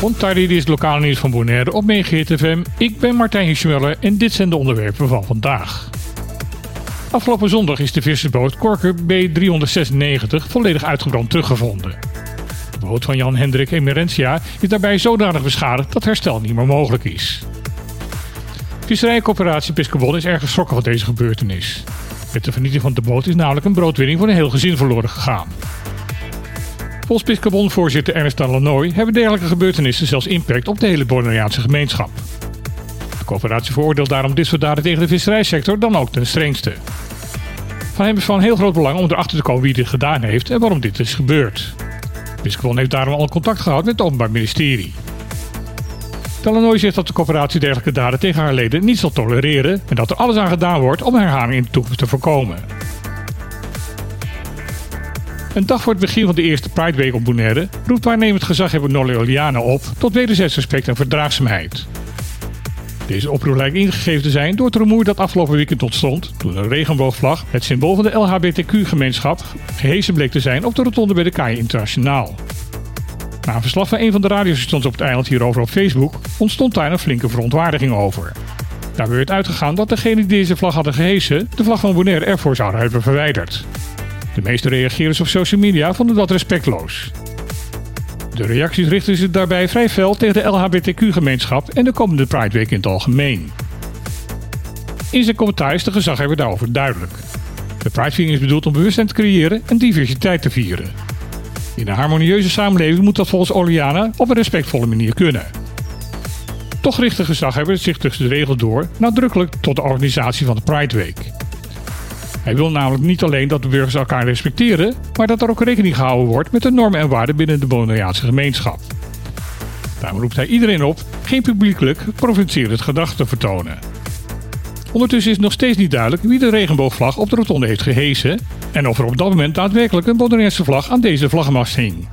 Ontardi is het lokale nieuws van Bonaire op Megahit FM. Ik ben Martijn Hischmuller en dit zijn de onderwerpen van vandaag. Afgelopen zondag is de vissersboot Korker B396 volledig uitgebrand teruggevonden. De boot van Jan Hendrik Emerentia is daarbij zodanig beschadigd dat herstel niet meer mogelijk is. Visserijcoöperatie Piscobon is erg geschrokken van deze gebeurtenis. Met de vernietiging van de boot is namelijk een broodwinning voor een heel gezin verloren gegaan. Volgens Piscobon-voorzitter Ernest Lanoy hebben dergelijke gebeurtenissen zelfs impact op de hele Bonaireaanse gemeenschap. De coöperatie veroordeelt daarom dit soort daden tegen de visserijsector dan ook ten strengste. Van hem is van heel groot belang om erachter te komen wie dit gedaan heeft en waarom dit is gebeurd. Piscobon heeft daarom al contact gehad met het Openbaar Ministerie. Talanoy zegt dat de coöperatie dergelijke daden tegen haar leden niet zal tolereren en dat er alles aan gedaan wordt om herhaling in de toekomst te voorkomen. Een dag voor het begin van de eerste Pride Week op Bonaire roept waarnemend gezaghebber Oliana op tot wederzijds respect en verdraagzaamheid. Deze oproep lijkt ingegeven te zijn door het rumoer dat afgelopen weekend ontstond toen een regenboogvlag, het symbool van de LHBTQ-gemeenschap, gehesen bleek te zijn op de rotonde bij de Kaaien Internationaal. Na een verslag van een van de radiostations op het eiland hierover op Facebook ontstond daar een flinke verontwaardiging over. Daarbij werd uitgegaan dat degenen die deze vlag hadden gehesen de vlag van Bonaire ervoor zouden hebben verwijderd. De meeste reageerders op social media vonden dat respectloos. De reacties richten zich daarbij vrij fel tegen de LHBTQ-gemeenschap en de komende Pride Week in het algemeen. In zijn commentaar is de gezaghebber daarover duidelijk. De Pride is bedoeld om bewustzijn te creëren en diversiteit te vieren. In een harmonieuze samenleving moet dat volgens Oliana op een respectvolle manier kunnen. Toch richt de gezaghebber zich tussen de regels door nadrukkelijk tot de organisatie van de Pride Week. Hij wil namelijk niet alleen dat de burgers elkaar respecteren, maar dat er ook rekening gehouden wordt met de normen en waarden binnen de Bonaireaanse gemeenschap. Daarom roept hij iedereen op geen publiekelijk provincierend gedrag te vertonen. Ondertussen is nog steeds niet duidelijk wie de regenboogvlag op de rotonde heeft gehesen en of er op dat moment daadwerkelijk een Bonaireaanse vlag aan deze vlaggenmast hing.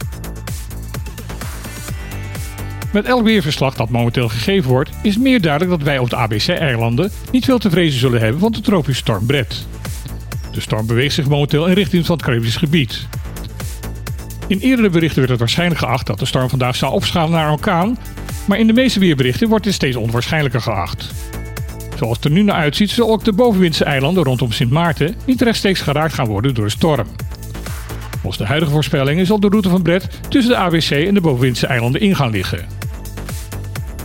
Met elk weerverslag dat momenteel gegeven wordt, is meer duidelijk dat wij op de ABC-eilanden niet veel te vrezen zullen hebben van de tropische storm Brett. De storm beweegt zich momenteel in richting van het Caribisch gebied. In eerdere berichten werd het waarschijnlijk geacht dat de storm vandaag zou opschalen naar een orkaan, maar in de meeste weerberichten wordt dit steeds onwaarschijnlijker geacht. Zoals het er nu naar uitziet, zullen ook de bovenwindse eilanden rondom Sint Maarten niet rechtstreeks geraakt gaan worden door de storm. Volgens de huidige voorspellingen zal de route van Brett tussen de ABC en de bovenwindse eilanden in gaan liggen.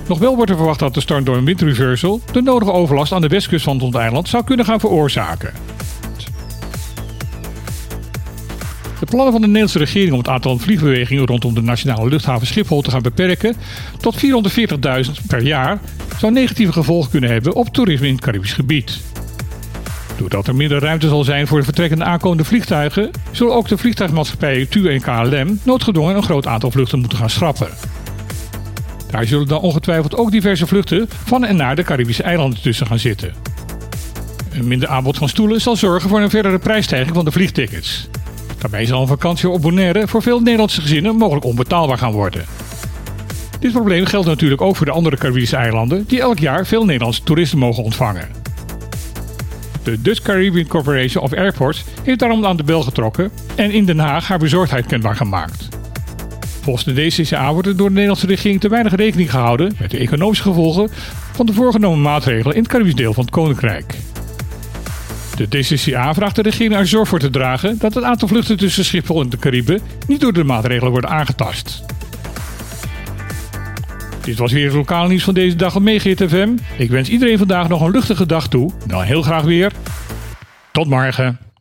Nog wel wordt er verwacht dat de storm door een windreversal de nodige overlast aan de westkust van het eiland zou kunnen gaan veroorzaken. Plannen van de Nederlandse regering om het aantal vliegbewegingen rondom de nationale luchthaven Schiphol te gaan beperken tot 440.000 per jaar zou negatieve gevolgen kunnen hebben op toerisme in het Caribisch gebied. Doordat er minder ruimte zal zijn voor de vertrekkende aankomende vliegtuigen, zullen ook de vliegtuigmaatschappijen TUI en KLM noodgedwongen een groot aantal vluchten moeten gaan schrappen. Daar zullen dan ongetwijfeld ook diverse vluchten van en naar de Caribische eilanden tussen gaan zitten. Een minder aanbod van stoelen zal zorgen voor een verdere prijsstijging van de vliegtickets. Daarbij zal een vakantie op Bonaire voor veel Nederlandse gezinnen mogelijk onbetaalbaar gaan worden. Dit probleem geldt natuurlijk ook voor de andere Caribische eilanden die elk jaar veel Nederlandse toeristen mogen ontvangen. De Dutch Caribbean Corporation of Airports heeft daarom aan de bel getrokken en in Den Haag haar bezorgdheid kenbaar gemaakt. Volgens de DCCA wordt er door de Nederlandse regering te weinig rekening gehouden met de economische gevolgen van de voorgenomen maatregelen in het Caribisch deel van het Koninkrijk. De DCCA vraagt de regering er zorg voor te dragen dat het aantal vluchten tussen Schiphol en de Cariben niet door de maatregelen wordt aangetast. Dit was weer het lokale nieuws van deze dag op Megahit FM. Ik wens iedereen vandaag nog een luchtige dag toe. Dan heel graag weer. Tot morgen.